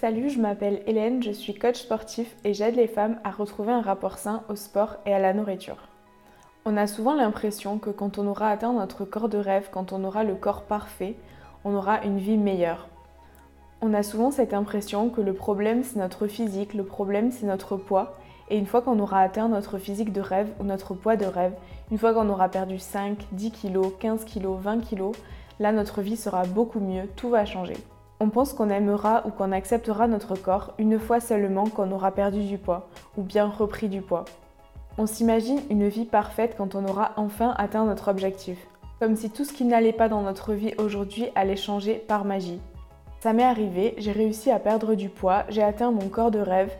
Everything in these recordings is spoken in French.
Salut, je m'appelle Hélène, je suis coach sportif et j'aide les femmes à retrouver un rapport sain au sport et à la nourriture. On a souvent l'impression que quand on aura atteint notre corps de rêve, quand on aura le corps parfait, on aura une vie meilleure. On a souvent cette impression que le problème c'est notre physique, le problème c'est notre poids, et une fois qu'on aura atteint notre physique de rêve ou notre poids de rêve, une fois qu'on aura perdu 5, 10 kg, 15 kg, 20 kg, là notre vie sera beaucoup mieux, tout va changer. On pense qu'on aimera ou qu'on acceptera notre corps une fois seulement qu'on aura perdu du poids ou bien repris du poids. On s'imagine une vie parfaite quand on aura enfin atteint notre objectif, comme si tout ce qui n'allait pas dans notre vie aujourd'hui allait changer par magie. Ça m'est arrivé, j'ai réussi à perdre du poids, j'ai atteint mon corps de rêve,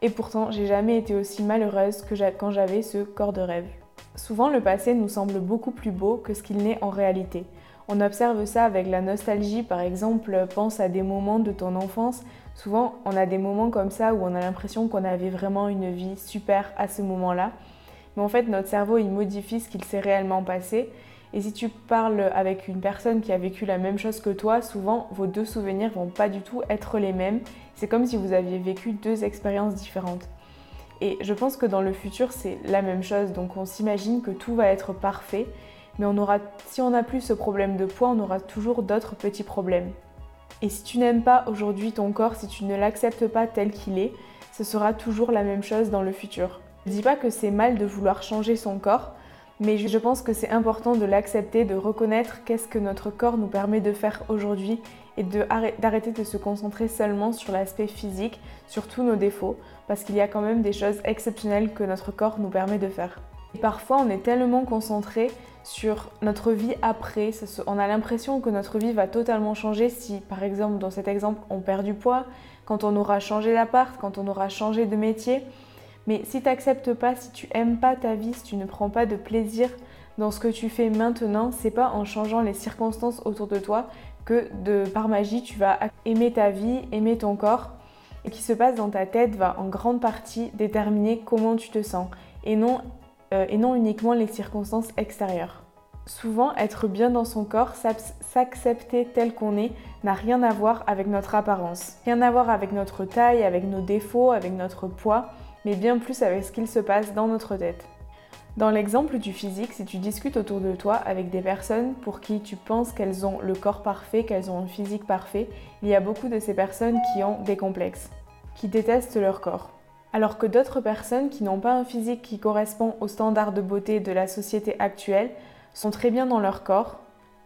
et pourtant j'ai jamais été aussi malheureuse que quand j'avais ce corps de rêve. Souvent le passé nous semble beaucoup plus beau que ce qu'il n'est en réalité. On observe ça avec la nostalgie, par exemple, pense à des moments de ton enfance. Souvent, on a des moments comme ça où on a l'impression qu'on avait vraiment une vie super à ce moment-là. Mais en fait, notre cerveau, il modifie ce qu'il s'est réellement passé. Et si tu parles avec une personne qui a vécu la même chose que toi, souvent, vos deux souvenirs vont pas du tout être les mêmes. C'est comme si vous aviez vécu deux expériences différentes. Et je pense que dans le futur, c'est la même chose. Donc on s'imagine que tout va être parfait mais on aura, si on n'a plus ce problème de poids, on aura toujours d'autres petits problèmes. Et si tu n'aimes pas aujourd'hui ton corps, si tu ne l'acceptes pas tel qu'il est, ce sera toujours la même chose dans le futur. Je dis pas que c'est mal de vouloir changer son corps, mais je pense que c'est important de l'accepter, de reconnaître qu'est-ce que notre corps nous permet de faire aujourd'hui et d'arrêter de se concentrer seulement sur l'aspect physique, sur tous nos défauts, parce qu'il y a quand même des choses exceptionnelles que notre corps nous permet de faire. Parfois, on est tellement concentré sur notre vie après. On a l'impression que notre vie va totalement changer si, par exemple, dans cet exemple, on perd du poids, quand on aura changé d'appart, quand on aura changé de métier. Mais si tu n'acceptes pas, si tu aimes pas ta vie, si tu ne prends pas de plaisir dans ce que tu fais maintenant, c'est pas en changeant les circonstances autour de toi que par magie tu vas aimer ta vie, aimer ton corps. Et qui se passe dans ta tête va en grande partie déterminer comment tu te sens et non euh, et non uniquement les circonstances extérieures. Souvent, être bien dans son corps, s'accepter tel qu'on est, n'a rien à voir avec notre apparence, rien à voir avec notre taille, avec nos défauts, avec notre poids, mais bien plus avec ce qu'il se passe dans notre tête. Dans l'exemple du physique, si tu discutes autour de toi avec des personnes pour qui tu penses qu'elles ont le corps parfait, qu'elles ont un physique parfait, il y a beaucoup de ces personnes qui ont des complexes, qui détestent leur corps alors que d'autres personnes qui n'ont pas un physique qui correspond aux standards de beauté de la société actuelle sont très bien dans leur corps,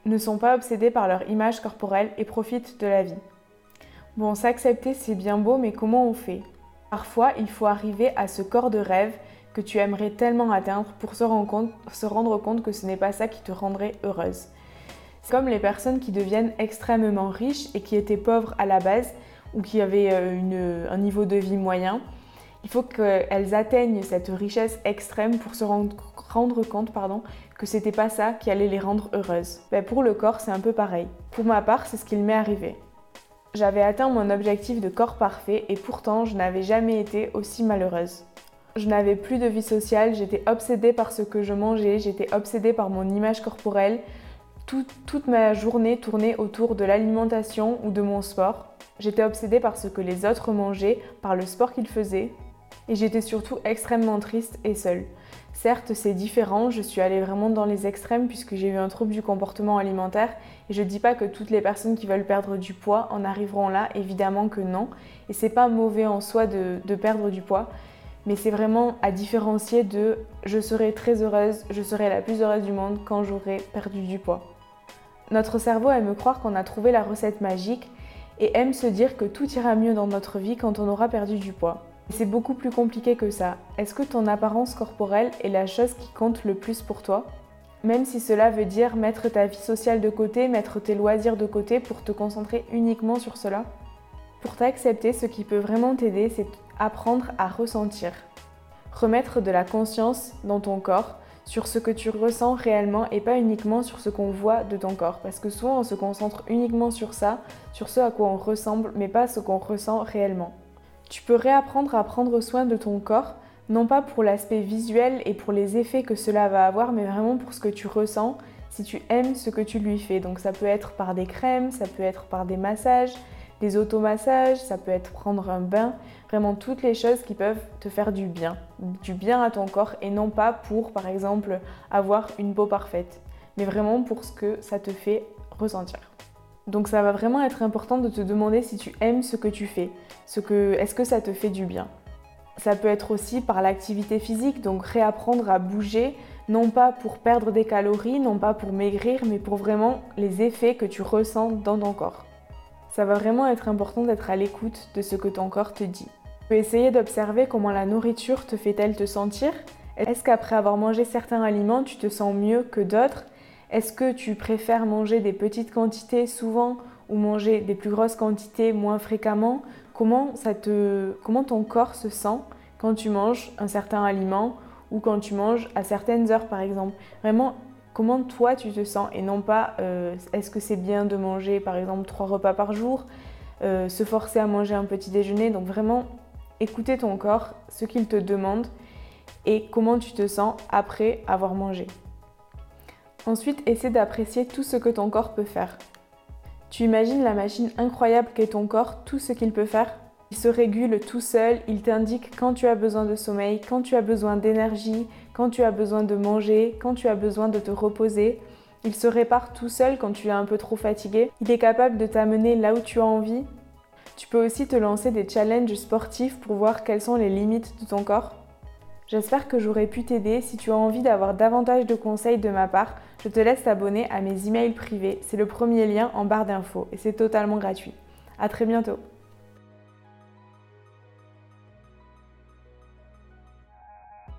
ne sont pas obsédées par leur image corporelle et profitent de la vie. Bon, s'accepter c'est bien beau, mais comment on fait? Parfois, il faut arriver à ce corps de rêve que tu aimerais tellement atteindre pour se rendre compte, que ce n'est pas ça qui te rendrait heureuse. C'est comme les personnes qui deviennent extrêmement riches et qui étaient pauvres à la base ou qui avaient euh, un niveau de vie moyen il faut qu'elles atteignent cette richesse extrême pour se rendre, compte pardon, que c'était pas ça qui allait les rendre heureuses. Ben, pour le corps, c'est un peu pareil. Pour ma part, c'est ce qu'il m'est arrivé. J'avais atteint mon objectif de corps parfait et pourtant je n'avais jamais été aussi malheureuse. Je n'avais plus de vie sociale, j'étais obsédée par ce que je mangeais, j'étais obsédée par mon image corporelle. toute ma journée tournait autour de l'alimentation ou de mon sport. J'étais obsédée par ce que les autres mangeaient, par le sport qu'ils faisaient, et j'étais surtout extrêmement triste et seule. Certes, c'est différent, je suis allée vraiment dans les extrêmes puisque j'ai eu un trouble du comportement alimentaire et je dis pas que toutes les personnes qui veulent perdre du poids en arriveront là, évidemment que non. Et c'est pas mauvais en soi de, de perdre du poids, mais c'est vraiment à différencier de je serai très heureuse, je serai la plus heureuse du monde quand j'aurai perdu du poids. Notre cerveau aime croire qu'on a trouvé la recette magique et aime se dire que tout ira mieux dans notre vie quand on aura perdu du poids. C'est beaucoup plus compliqué que ça. Est-ce que ton apparence corporelle est la chose qui compte le plus pour toi? Même si cela veut dire mettre ta vie sociale de côté, mettre tes loisirs de côté pour te concentrer uniquement sur cela? Pour t'accepter, ce qui peut vraiment t'aider, c'est apprendre à ressentir. Remettre de la conscience dans ton corps sur ce que tu ressens réellement et pas uniquement sur ce qu'on voit de ton corps. Parce que souvent on se concentre uniquement sur ça, sur ce à quoi on ressemble, mais pas ce qu'on ressent réellement. Tu peux réapprendre à prendre soin de ton corps, non pas pour l'aspect visuel et pour les effets que cela va avoir, mais vraiment pour ce que tu ressens si tu aimes ce que tu lui fais. Donc ça peut être par des crèmes, ça peut être par des massages, des automassages, ça peut être prendre un bain, vraiment toutes les choses qui peuvent te faire du bien, du bien à ton corps et non pas pour par exemple avoir une peau parfaite, mais vraiment pour ce que ça te fait ressentir. Donc ça va vraiment être important de te demander si tu aimes ce que tu fais, ce que est-ce que ça te fait du bien. Ça peut être aussi par l'activité physique, donc réapprendre à bouger, non pas pour perdre des calories, non pas pour maigrir, mais pour vraiment les effets que tu ressens dans ton corps. Ça va vraiment être important d'être à l'écoute de ce que ton corps te dit. Tu peux essayer d'observer comment la nourriture te fait-elle te sentir. Est-ce qu'après avoir mangé certains aliments, tu te sens mieux que d'autres? Est-ce que tu préfères manger des petites quantités souvent ou manger des plus grosses quantités moins fréquemment? Comment, ça te, comment ton corps se sent quand tu manges un certain aliment ou quand tu manges à certaines heures par exemple? Vraiment, comment toi tu te sens et non pas euh, est-ce que c'est bien de manger par exemple trois repas par jour, euh, se forcer à manger un petit déjeuner? Donc vraiment, écouter ton corps, ce qu'il te demande et comment tu te sens après avoir mangé. Ensuite, essaie d'apprécier tout ce que ton corps peut faire. Tu imagines la machine incroyable qu'est ton corps, tout ce qu'il peut faire? Il se régule tout seul, il t'indique quand tu as besoin de sommeil, quand tu as besoin d'énergie, quand tu as besoin de manger, quand tu as besoin de te reposer. Il se répare tout seul quand tu es un peu trop fatigué. Il est capable de t'amener là où tu as envie. Tu peux aussi te lancer des challenges sportifs pour voir quelles sont les limites de ton corps. J'espère que j'aurai pu t'aider. Si tu as envie d'avoir davantage de conseils de ma part, je te laisse t'abonner à mes emails privés. C'est le premier lien en barre d'infos et c'est totalement gratuit. À très bientôt.